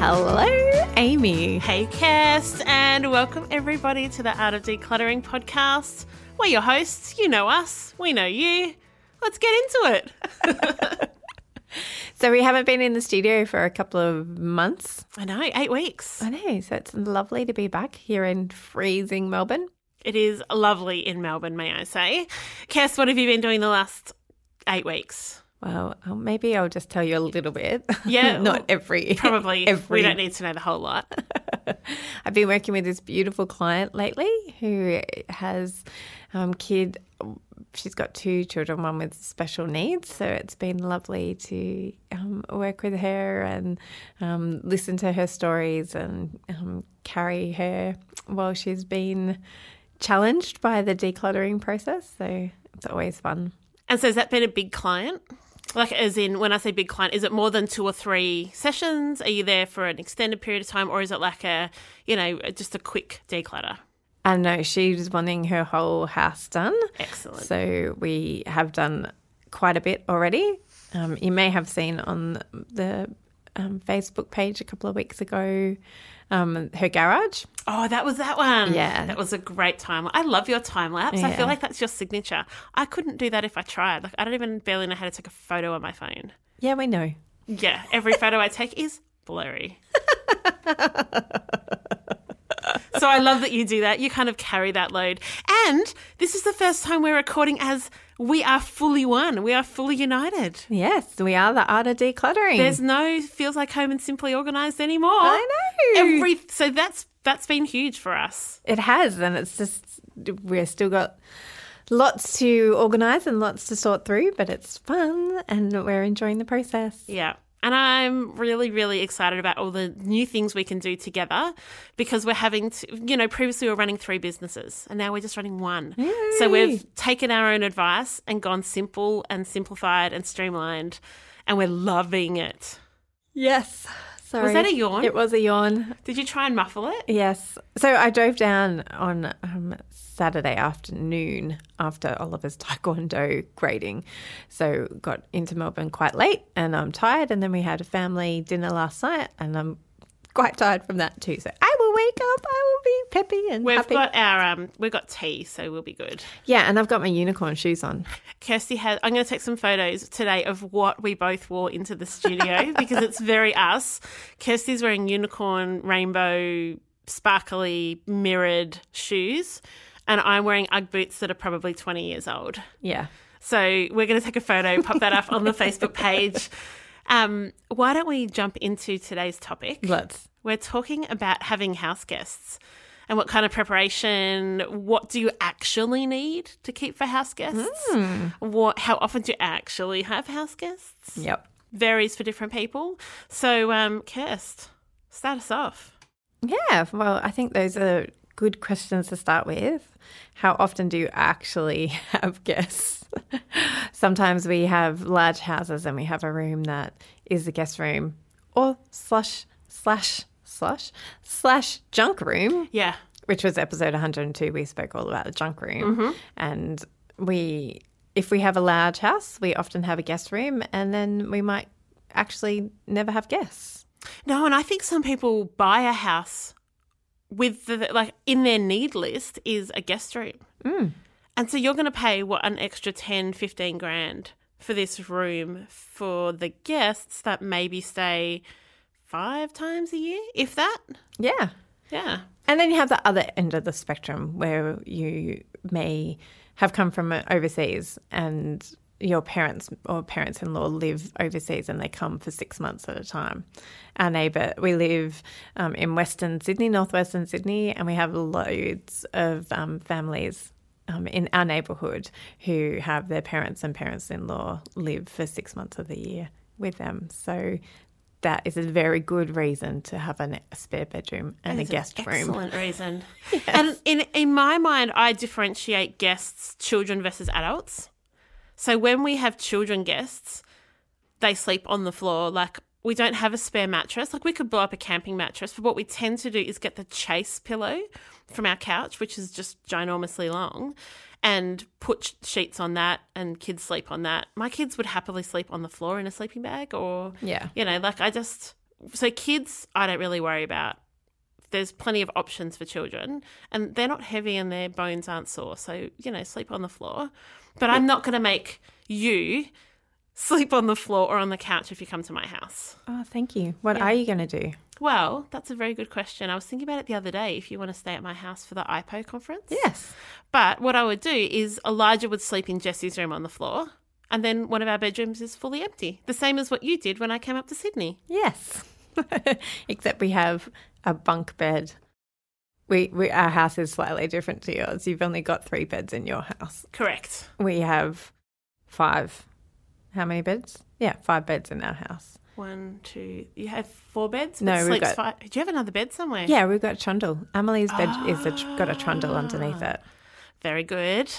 Hello, Amy. Hey, Kirst, and welcome everybody to the Art of Decluttering podcast. We're your hosts. You know us. We know you. Let's get into it. So we haven't been in the studio for a couple of months. I know, eight weeks. I know, so it's lovely to be back here in freezing Melbourne. It is lovely in Melbourne, may I say. Kirst, what have you been doing the last eight weeks? Well, uh, maybe I'll just tell you a little bit. Yeah, not well, every Probably. every We don't need to know the whole lot. I've been working with this beautiful client lately who has um, kid. She's got two children, one with special needs. So it's been lovely to um, work with her and um, listen to her stories and um, carry her while she's been challenged by the decluttering process. So it's always fun. And so has that been a big client? Like, as in, when I say big client, is it more than two or three sessions? Are you there for an extended period of time, or is it like a, you know, just a quick declutter? I know she's wanting her whole house done. Excellent. So we have done quite a bit already. Um, you may have seen on the um, Facebook page a couple of weeks ago um, her garage. Oh, that was that one. Yeah. That was a great time. I love your time lapse. I feel like that's your signature. I couldn't do that if I tried. Like I don't even barely know how to take a photo on my phone. Yeah, we know. Yeah, every photo I take is blurry. so I love that you do that. You kind of carry that load. And this is the first time we're recording as we are fully one. We are fully united. Yes, we are the art of decluttering. There's no feels like home and simply organized anymore. I know. Every so that's that's been huge for us. it has, and it's just we're still got lots to organize and lots to sort through, but it's fun and we're enjoying the process. Yeah. And I'm really, really excited about all the new things we can do together because we're having to, you know, previously we were running three businesses and now we're just running one. So we've taken our own advice and gone simple and simplified and streamlined and we're loving it. Yes. Sorry. that a yawn? It was a yawn. Did you try and muffle it? Yes. So I drove down on um, Saturday afternoon after Oliver's taekwondo grading. So got into Melbourne quite late and I'm tired. And then we had a family dinner last night and I'm quite tired from that too. So I wake up. I will be peppy and We've happy. got our um we've got tea, so we'll be good. yeah, and I've got my unicorn shoes on. Kirsty has. I'm going to take some photos today of what we both wore into the studio because it's very us. Kirsty's wearing unicorn, rainbow, sparkly, mirrored shoes, and I'm wearing UGG boots that are probably 20 years old. Yeah. So we're going to take a photo, pop that up on the Facebook page. Um, why don't we jump into today's topic? Let's. We're talking about having house guests and what kind of preparation, what do you actually need to keep for house guests? What, how often do you actually have house guests? Yep. Varies for different people. So, um, Kirst, start us off. Yeah, well, I think those are good questions to start with. How often do you actually have guests? Sometimes we have large houses and we have a room that is the guest room or slash slash slash slash junk room. Yeah. which was episode 102 we spoke all about the junk room. Mm-hmm. And we if we have a large house we often have a guest room and then we might actually never have guests. No, and I think some people buy a house with the like in their need list is a guest room. Mm. And so you're going to pay what an extra 10, 15 grand for this room for the guests that maybe stay 5 times a year, if that. yeah Yeah. and then you have the other end of the spectrum where you may have come from overseas and your parents or parents-in-law live overseas and they come for six months at a time. Our neighbour, we live um, in Western Sydney, northwestern Sydney, and we have loads of um, families um, in our neighbourhood who have their parents and parents-in-law live for six months of the year with them. So that is a very good reason to have an, a spare bedroom and a It's an guest room. Excellent reason. And in in my mind, I differentiate guests, children versus adults. So when we have children guests, they sleep on the floor. Like we don't have a spare mattress. Like we could blow up a camping mattress, but what we tend to do is get the chase pillow from our couch, which is just ginormously long, and put sheets on that, and kids sleep on that. My kids would happily sleep on the floor in a sleeping bag, or Yeah. you know, like I just so kids, I don't really worry about. There's plenty of options for children, and they're not heavy and their bones aren't sore. So you know, sleep on the floor. But I'm not going to make you sleep on the floor or on the couch if you come to my house. Oh, thank you. What are you going to do? Well, that's a very good question. I was thinking about it the other day. If you want to stay at my house for the IPO conference, Yes. But what I would do is Elijah would sleep in Jesse's room on the floor, and then one of our bedrooms is fully empty. The same as what you did when I came up to Sydney. Yes. Except we have a bunk bed. We, we our house is slightly different to yours. You've only got three beds in your house. Correct. We have five. How many beds? Yeah, five beds in our house. One, two. You have four beds. No, we've got- Five. Do you have another bed somewhere? Yeah, we've got trundle. Emily's bed is a, got a trundle underneath it. Very good.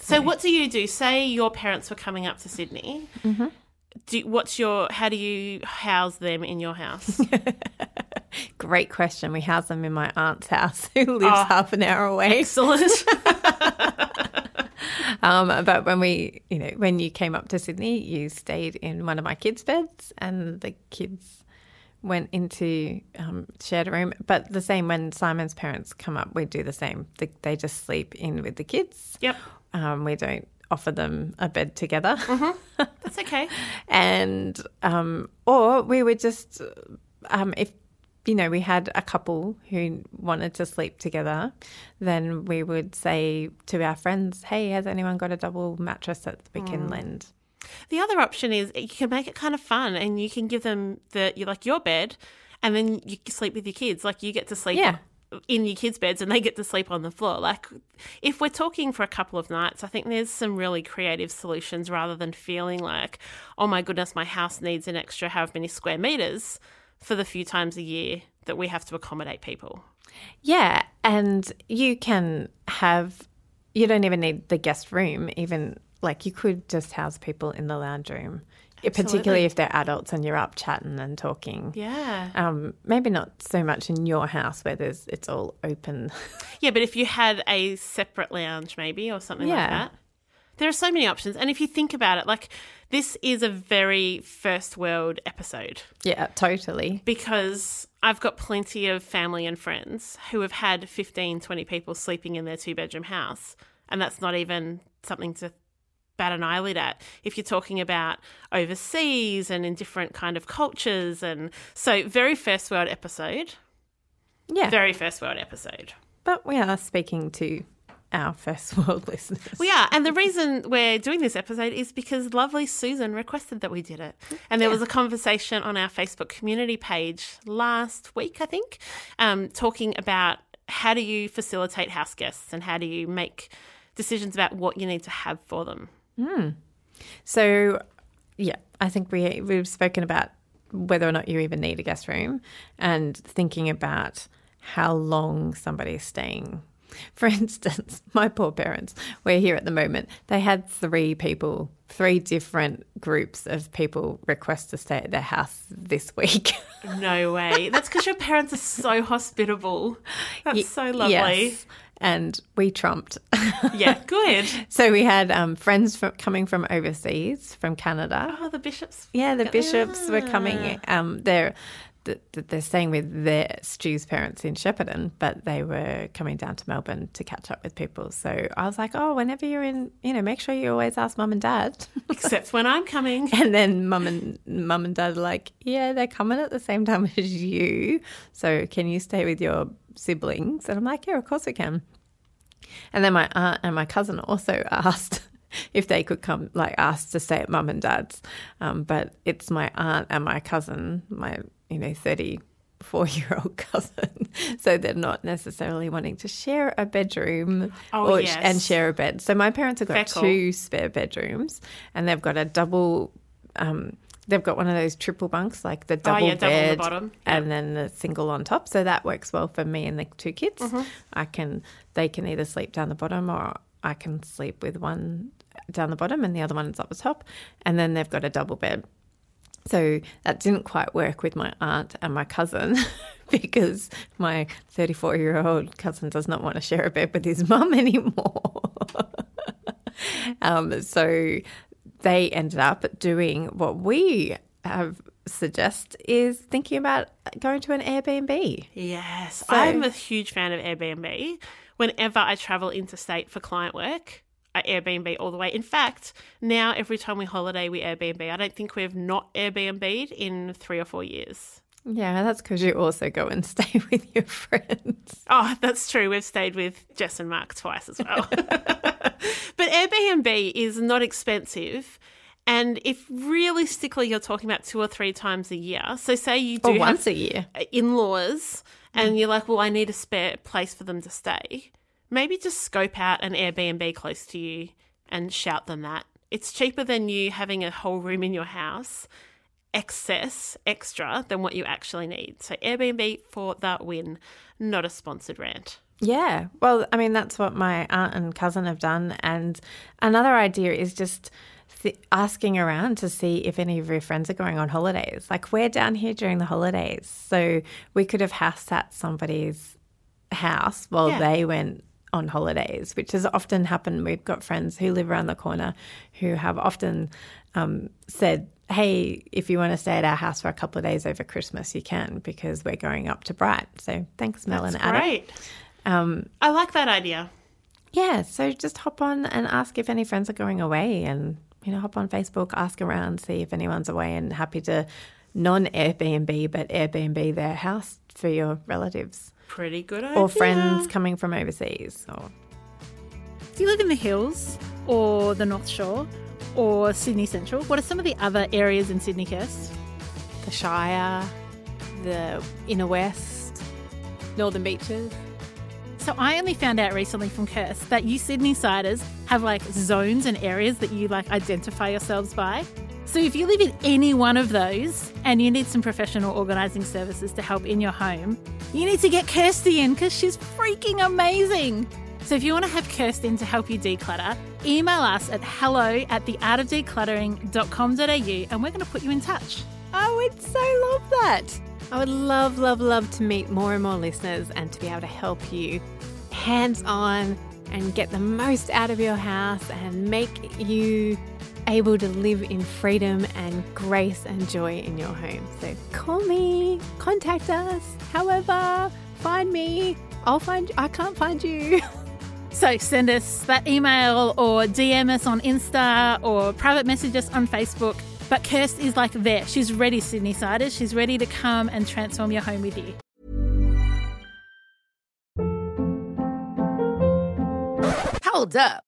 So, what do you do? Say your parents were coming up to Sydney. Mm-hmm. Do what's your? How do you house them in your house? Great question. We house them in my aunt's house, who lives Oh. half an hour away. Excellent. Um, but when we, you know, when you came up to Sydney, you stayed in one of my kids' beds, and the kids went into um, shared a room. But the same when Simon's parents come up, we do the same. They, they just sleep in with the kids. yep, Um, we don't offer them a bed together, that's okay. and um, or we would just um, if you know we had a couple who wanted to sleep together, then we would say to our friends, "Hey, has anyone got a double mattress that we can mm. lend?" The other option is you can make it kind of fun, and you can give them the you like your bed, and then you can sleep with your kids. Like you get to sleep Yeah. in your kids' beds, and they get to sleep on the floor. Like if we're talking for a couple of nights, I think there's some really creative solutions rather than feeling like, oh my goodness, my house needs an extra however many square meters for the few times a year that we have to accommodate people. Yeah, and you can have. You don't even need the guest room. Even like you could just house people in the lounge room, particularly if they're adults and you're up chatting and talking. Yeah. Um, maybe not so much in your house where there's it's all open. Yeah, but if you had a separate lounge, maybe, or something like that, there are so many options. And if you think about it, like this is a very first world episode yeah, totally. because I've got plenty of family and friends who have had 15, 20 people sleeping in their two bedroom house. And that's not even something to bat an eyelid at if you're talking about overseas and in different kind of cultures and so very first world episode Yeah, very first world episode but we are speaking to our first world listeners. We are. And the reason we're doing this episode is because lovely Susan requested that we did it. And there was a conversation on our Facebook community page last week, I think, um, talking about how do you facilitate house guests and how do you make decisions about what you need to have for them. So, yeah, I think we we've spoken about whether or not you even need a guest room, and thinking about how long somebody's staying. For instance, my poor parents, we're here at the moment. They had three people, three different groups of people request to stay at their house this week. No way. That's because your parents are so hospitable. That's so lovely. Yes. And we trumped. Yeah, good. so we had um, friends from, coming from overseas, from Canada. Oh, the bishops. Yeah, the bishops were coming. Um, they're th- th- they're staying with their Stu's parents in Shepparton, but they were coming down to Melbourne to catch up with people. So I was like, oh, whenever you're in, you know, make sure you always ask mum and dad. Except when I'm coming. and then mum and mum and dad are like, yeah, they're coming at the same time as you. So can you stay with your siblings? And I'm like, yeah, of course we can. And then my aunt and my cousin also asked if they could come, like asked to stay at mum and dad's. Um, but it's my aunt and my cousin, my, you know, 34 year old cousin. so they're not necessarily wanting to share a bedroom Oh, or, yes. and share a bed. So my parents have got call. two spare bedrooms and they've got a double. Um, They've got one of those triple bunks, like the double Oh, yeah, double on the bed, bottom. and then the single on top. So that works well for me and the two kids. Mm-hmm. I can they can either sleep down the bottom or I can sleep with one down the bottom and the other one's up the top. And then they've got a double bed. So that didn't quite work with my aunt and my cousin because my 34 year old cousin does not want to share a bed with his mum anymore. um, so they ended up doing what we have suggest is thinking about going to an Airbnb. Yes, I'm a huge fan of Airbnb. Whenever I travel interstate for client work, I Airbnb all the way. In fact, now every time we holiday, we Airbnb. I don't think we've not Airbnb'd in three or four years. Yeah, that's because you also go and stay with your friends. Oh, that's true. We've stayed with Jess and Mark twice as well. but Airbnb is not expensive. And if realistically you're talking about two or three times a year, so say you do Or once a year. in laws and you're like, well, I need a spare place for them to stay, maybe just scope out an Airbnb close to you and shout them that. It's cheaper than you having a whole room in your house, excess, extra than what you actually need. So, Airbnb for that win, not a sponsored rant. Yeah. Well, I mean, that's what my aunt and cousin have done. And another idea is just th- asking around to see if any of your friends are going on holidays. Like, we're down here during the holidays. So we could have house sat somebody's house while Yeah. they went on holidays, which has often happened. We've got friends who live around the corner who have often um, said, Hey, if you want to stay at our house for a couple of days over Christmas, you can because we're going up to Bright. So thanks, Mel That's and Adam. great. Um, I like that idea. yeah, so just hop on and ask if any friends are going away and, you know, hop on Facebook, ask around, see if anyone's away and happy to non Airbnb, but Airbnb their house for your relatives Pretty good idea. or friends coming from overseas. Or Do you live in the hills or the North Shore or Sydney Central? What are some of the other areas in Sydney, Kirst? the Shire, the Inner West, Northern Beaches. So I only found out recently from Kirst that you Sydney siders have like zones and areas that you like identify yourselves by. So if you live in any one of those and you need some professional organising services to help in your home, you need to get Kirsty in because she's freaking amazing. So if you want to have Kirsten to help you declutter, email us at hello at theartofdecluttering.com.au and we're going to put you in touch. Oh, I would so love that. I would love, love, love to meet more and more listeners and to be able to help you hands on and get the most out of your house and make you able to live in freedom and grace and joy in your home. So call me, contact us, however, find me. I'll find I can't find you. So send us that email or DM us on Insta or private message us on Facebook. But Kirst is like there. She's ready, Sydney Siders. She's ready to come and transform your home with you. Hold up.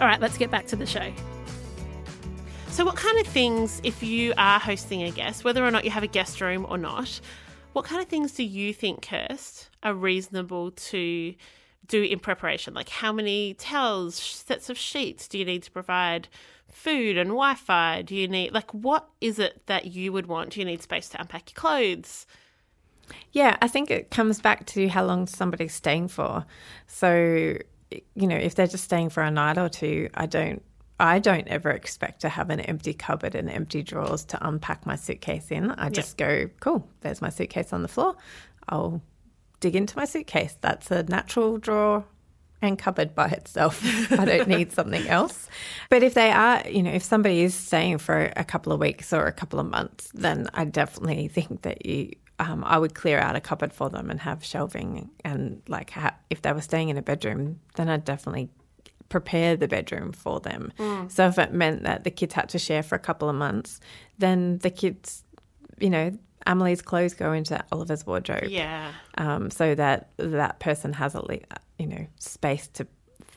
All right, let's get back to the show. So, what kind of things, if you are hosting a guest, whether or not you have a guest room or not, what kind of things do you think, Kirst, are reasonable to do in preparation? Like, how many towels, sets of sheets do you need to provide? Food and Wi Fi? Do you need, like, what is it that you would want? Do you need space to unpack your clothes? Yeah, I think it comes back to how long somebody's staying for. So, you know, if they're just staying for a night or two, I don't I don't ever expect to have an empty cupboard and empty drawers to unpack my suitcase in. I just go, cool, there's my suitcase on the floor. I'll dig into my suitcase. That's a natural drawer and cupboard by itself. I don't need something else. But if they are, you know, if somebody is staying for a couple of weeks or a couple of months, then I definitely think that you, um, I would clear out a cupboard for them and have shelving. And like, ha- if they were staying in a bedroom, then I'd definitely prepare the bedroom for them. So if it meant that the kids had to share for a couple of months, then the kids, you know, Amelie's clothes go into Oliver's wardrobe Yeah. um, so that that person has a you know space to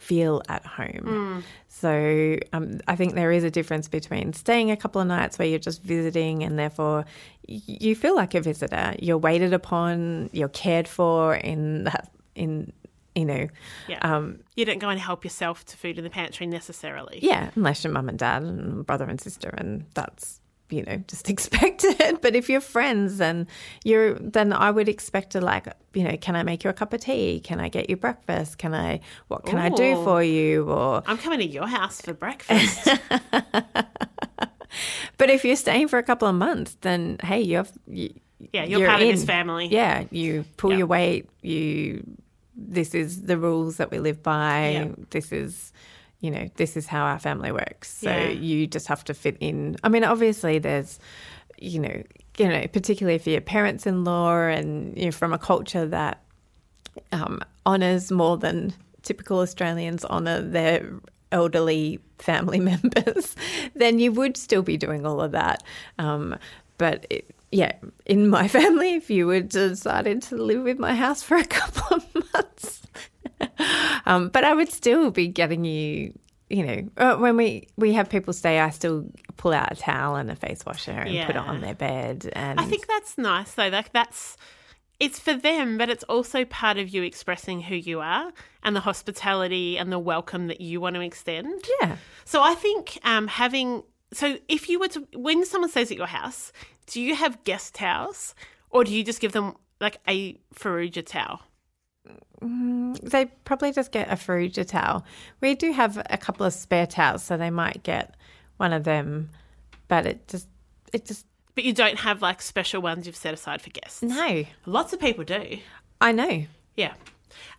feel at home. So um, I think there is a difference between staying a couple of nights where you're just visiting and therefore you feel like a visitor. You're waited upon. You're cared for in that in you know Yeah. um, you don't go and help yourself to food in the pantry necessarily. yeah unless you're mum and dad and brother and sister and that's you know just expect it but if you're friends then you're then i would expect to like you know can i make you a cup of tea can i get you breakfast can i what can i do for you or I'm coming to your house for breakfast. but if you're staying for a couple of months then hey you're you, Yeah, you're part of this family. yeah you pull Yeah. your weight you this is the rules that we live by Yeah. this is you know this is how our family works. So Yeah. you just have to fit in. I mean obviously there's you know you know particularly for you're parents-in-law and you're from a culture that um, honors more than typical australians honor their elderly family members then you would still be doing all of that. Um, but it, yeah, in my family, if you were decided to live in my house for a couple of months, um, but I would still be getting you. You know, uh, when we we have people stay, I still pull out a towel and a face washer and put it on their bed. And I think that's nice though. Like that's it's for them, but it's also part of you expressing who you are and the hospitality and the welcome that you want to extend. yeah, So I think um, having so if you were to when someone stays at your house, do you have guest towels or do you just give them like a Faruja towel? They probably just get a Faruja towel. We do have a couple of spare towels, so they might get one of them, but it just it just But you don't have like special ones you've set aside for guests. no. Lots of people do. I know. Yeah.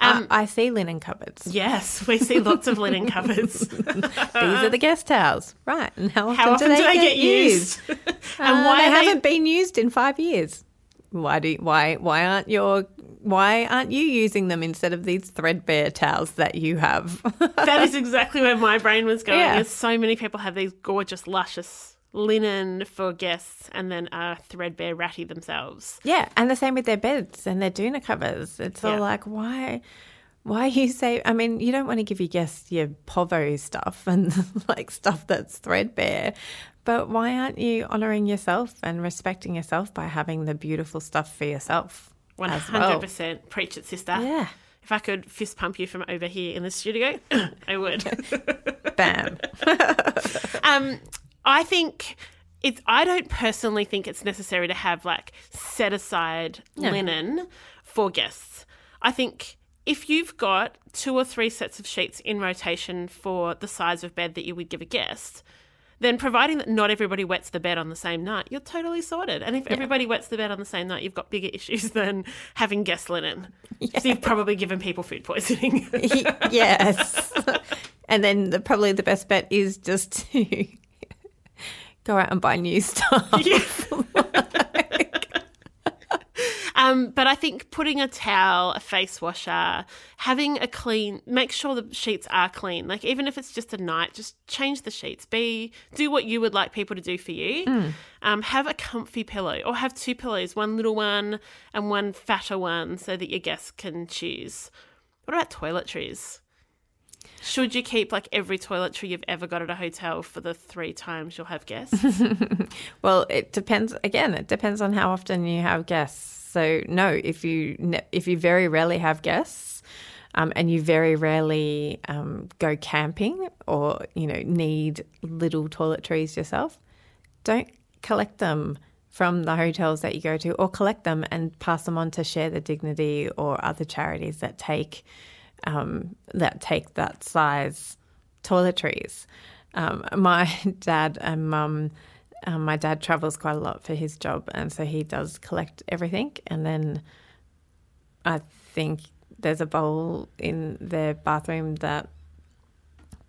Um, I, I see linen cupboards. yes, we see lots of linen cupboards. These are the guest towels, right? And how often, How often do they, get, used? and and why why they they haven't been used in five years? Why do why why aren't your why aren't you using them instead of these threadbare towels that you have? that is exactly where my brain was going. Yeah. So many people have these gorgeous, luscious linen for guests, and then are threadbare ratty themselves. yeah, and the same with their beds and their doona covers. It's all like why. Why you say? I mean, you don't want to give your guests your povo stuff and like stuff that's threadbare, but why aren't you honoring yourself and respecting yourself by having the beautiful stuff for yourself? One as hundred well? percent, preach it, sister. Yeah. If I could fist pump you from over here in the studio, I would. Bam. um, I think it's. I don't personally think it's necessary to have like set aside linen for guests. I think if you've got two or three sets of sheets in rotation for the size of bed that you would give a guest, then providing that not everybody wets the bed on the same night, you're totally sorted. And if everybody wets the bed on the same night, you've got bigger issues than having guest linen. So you've probably given people food poisoning. yes. and then the, probably the best bet is just to go out and buy new stuff. Um, but I think putting a towel, a face washer, having a clean, make sure the sheets are clean. Like even if it's just a night, just change the sheets. Be do what you would like people to do for you. Um, have a comfy pillow, or have two pillows, one little one and one fatter one, so that your guests can choose. What about toiletries? Should you keep like every toiletry you've ever got at a hotel for the three times you'll have guests? Well, it depends. Again, it depends on how often you have guests. So no, if you ne- if you very rarely have guests, um, and you very rarely um, go camping or you know need little toiletries yourself, don't collect them from the hotels that you go to, or collect them and pass them on to Share the Dignity or other charities that take um, that take that size toiletries. Um, my dad and mum, um, my dad travels quite a lot for his job, and so he does collect everything. And then I think there's a bowl in their bathroom that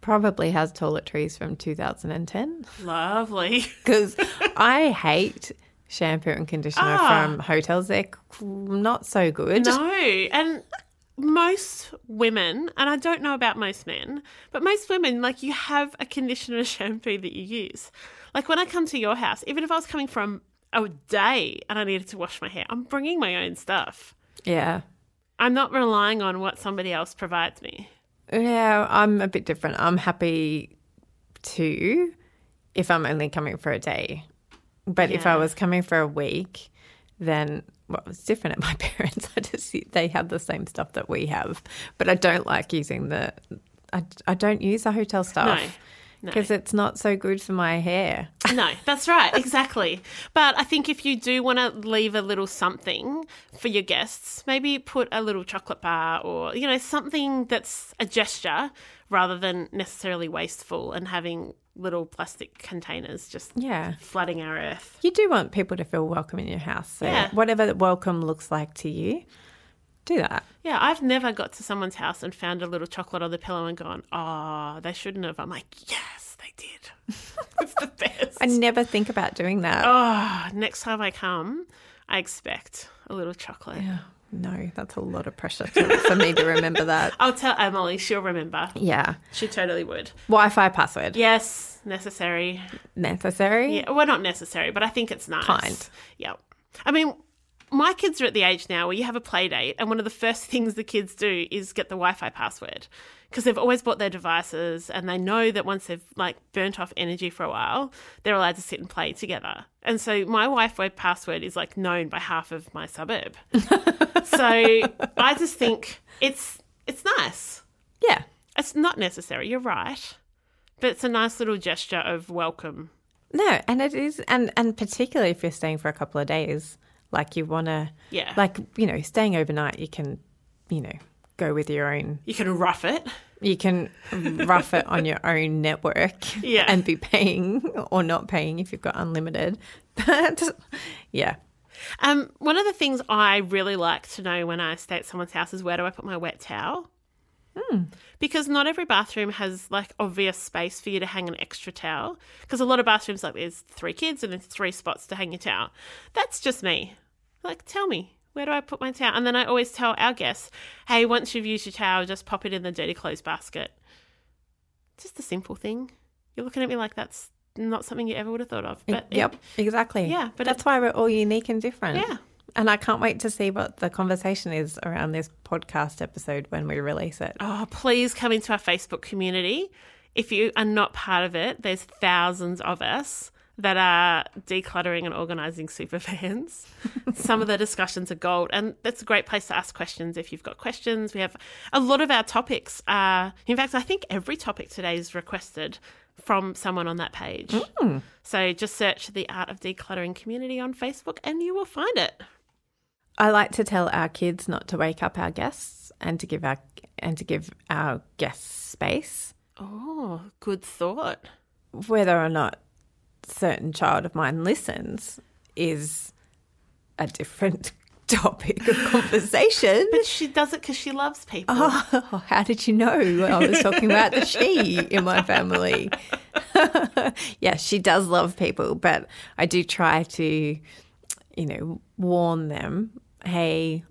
probably has toiletries from 2010 Lovely. because I hate shampoo and conditioner Ah. from hotels. They're not so good. No, and most women, and I don't know about most men, but most women, like you have a conditioner shampoo that you use. Like when I come to your house, even if I was coming from a day and I needed to wash my hair, I'm bringing my own stuff. Yeah. I'm not relying on what somebody else provides me. Yeah, I'm a bit different. I'm happy to if I'm only coming for a day. But if I was coming for a week, then well, was different at my parents. I just they have the same stuff that we have, but I don't like using the. I, I don't use the hotel stuff No. Because it's not so good for my hair. No, that's right, exactly. But I think if you do want to leave a little something for your guests, maybe put a little chocolate bar or, you know, something that's a gesture rather than necessarily wasteful and having little plastic containers just Yeah. flooding our earth. You do want people to feel welcome in your house. So Yeah. whatever that welcome looks like to you, do that. Yeah, I've never got to someone's house and found a little chocolate on the pillow and gone, oh, they shouldn't have. I'm like, yes, they did. it's the best. I never think about doing that. oh, next time I come, I expect a little chocolate. Yeah. No, that's a lot of pressure to, for me to remember that. I'll tell Emily, she'll remember. Yeah. She totally would. Wi-Fi password Yes, necessary. necessary. Yeah, well, not necessary, but I think it's nice. Kind. Yeah. I mean, my kids are at the age now where you have a play date, and one of the first things the kids do is get the Wi-Fi password because they've always bought their devices, and they know that once they've like burnt off energy for a while, they're allowed to sit and play together. And so my Wi-Fi password is like known by half of my suburb. so I just think it's it's nice. Yeah. It's not necessary. You're right, but it's a nice little gesture of welcome. No, and it is, and and particularly if you're staying for a couple of days, like you want to, Yeah. like you know, staying overnight, you can, you know, go with your own. You can rough it. You can rough it on your own network, Yeah. and be paying or not paying if you've got unlimited. But yeah, Um, one of the things I really like to know when I stay at someone's house is where do I put my wet towel? Because not every bathroom has like obvious space for you to hang an extra towel. Because a lot of bathrooms, like there's three kids and there's three spots to hang your towel. That's just me. Like, tell me where do I put my towel? And then I always tell our guests, hey, once you've used your towel, just pop it in the dirty clothes basket. Just a simple thing. You're looking at me like that's not something you ever would have thought of. But it- yep, exactly. Yeah, but that's why we're all unique and different. Yeah. And I can't wait to see what the conversation is around this podcast episode when we release it. oh, please come into our Facebook community. If you are not part of it, there's thousands of us that are decluttering and organizing super fans. Some of the discussions are gold, and that's a great place to ask questions if you've got questions. We have a lot of our topics are, in fact, I think every topic today is requested from someone on that page. Hmm. So just search the Art of Decluttering community on Facebook and you will find it. I like to tell our kids not to wake up our guests and to give our and to give our guests space, Oh, good thought. whether or not certain child of mine listens is a different topic of conversation. But she does it because she loves people. Oh, how did you know I was talking about the she in my family? yeah, she does love people, but I do try to, you know, warn them hey,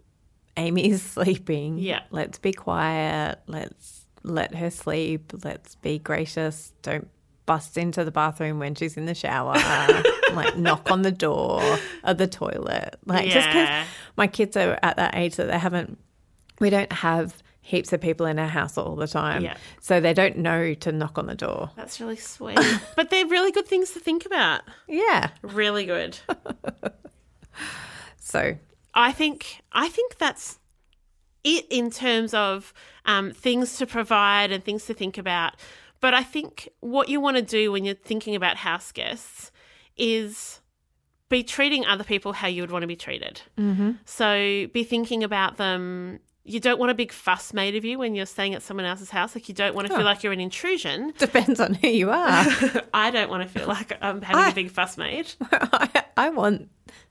Amy is sleeping. Yeah. Let's be quiet. Let's let her sleep. Let's be gracious. Don't bust into the bathroom when she's in the shower. like knock on the door of the toilet. Like just because my kids are at that age that they haven't we don't have heaps of people in our house all the time. Yeah. So they don't know to knock on the door. That's really sweet. but they're really good things to think about. Yeah. Really good. So I think I think that's it in terms of um, things to provide and things to think about. But I think what you want to do when you're thinking about house guests is be treating other people how you would want to be treated. Mm-hmm. So be thinking about them. You don't want a big fuss made of you when you're staying at someone else's house. Like you don't want to feel like you're an intrusion. depends on who you are. I don't want to feel like I'm having a big fuss made. I, I want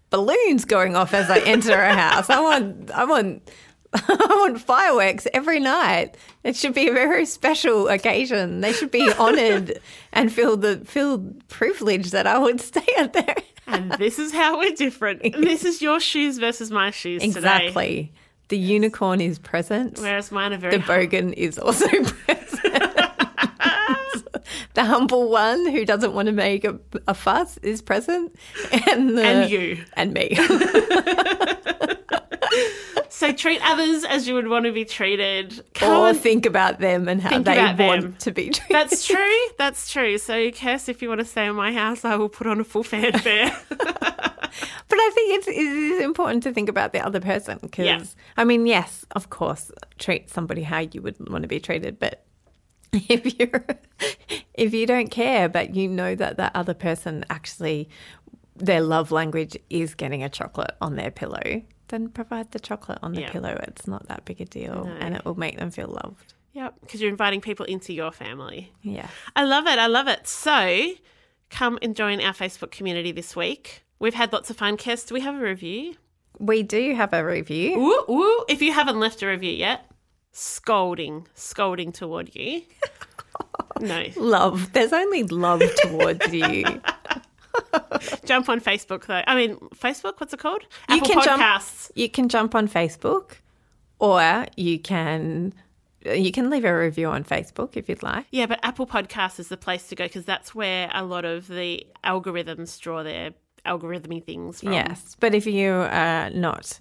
balloons going off as I enter a house. I want I want I want fireworks every night. It should be a very special occasion. They should be honoured and feel the feel privilege that I would stay at there. And this is how we're different. This is your shoes versus my shoes today. Exactly. The unicorn is present. Whereas mine are very the bogan is also present. the humble one who doesn't want to make a, a fuss is present, and the, And you. and me. So treat others as you would want to be treated. Come or think about them and how they want them. to be treated. That's true. That's true. So, Kirst, if you want to stay in my house, I will put on a full fanfare. But I think it's, it is important to think about the other person because, Yeah. I mean, yes, of course, treat somebody how you would want to be treated, but if you're if you don't care, but you know that that other person actually their love language is getting a chocolate on their pillow, then provide the chocolate on the Yeah. pillow. It's not that big a deal, and it will make them feel loved. yep, because you're inviting people into your family. Yeah. I love it. I love it. So, come and join our Facebook community this week. We've had lots of fun. Kirst, do we have a review? We do have a review. Ooh, ooh. If you haven't left a review yet, scolding, scolding toward you. No. Love. There's only love towards you. Jump on Facebook, though. I mean, Facebook, what's it called? You Apple can jump- Podcasts. You can jump on Facebook, or you can you can leave a review on Facebook if you'd like. Yeah, but Apple Podcasts is the place to go because that's where a lot of the algorithms draw their algorithmy things from. Yes, but if you are not,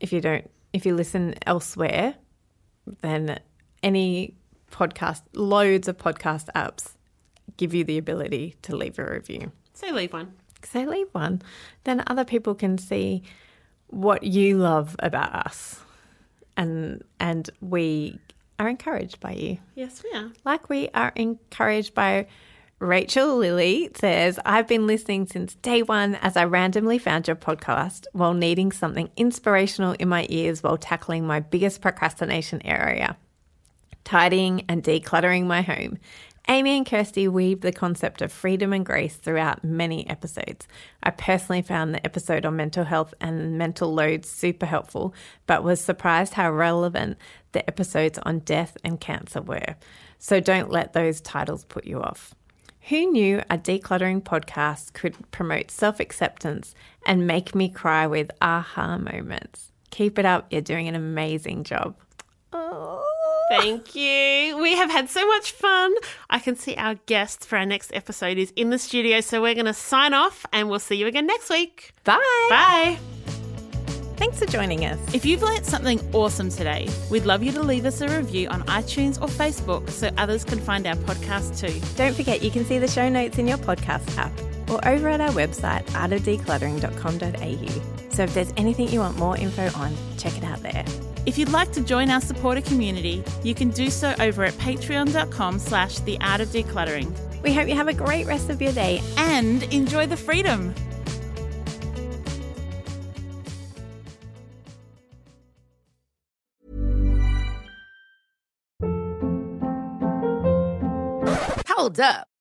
if you don't, if you listen elsewhere, then any podcast, loads of podcast apps give you the ability to leave a review. So leave one. So leave one, then other people can see what you love about us, and and we are encouraged by you. Yes, we are. Like we are encouraged by Rachel Lilly says, I've been listening since day one as I randomly found your podcast while needing something inspirational in my ears while tackling my biggest procrastination area tidying and decluttering my home. Amy and Kirsty weave the concept of freedom and grace throughout many episodes. I personally found the episode on mental health and mental loads super helpful, but was surprised how relevant the episodes on death and cancer were. So don't let those titles put you off. Who knew a decluttering podcast could promote self acceptance and make me cry with aha moments? Keep it up, you're doing an amazing job. Oh. Thank you. We have had so much fun. I can see our guest for our next episode is in the studio, so we're going to sign off and we'll see you again next week. Bye. Bye. Thanks for joining us. If you've learnt something awesome today, we'd love you to leave us a review on iTunes or Facebook so others can find our podcast too. Don't forget you can see the show notes in your podcast app or over at our website, artofdecluttering.com.au. So if there's anything you want more info on, check it out there. If you'd like to join our supporter community, you can do so over at patreon.com slash the art of decluttering. We hope you have a great rest of your day. And enjoy the freedom. Hold up.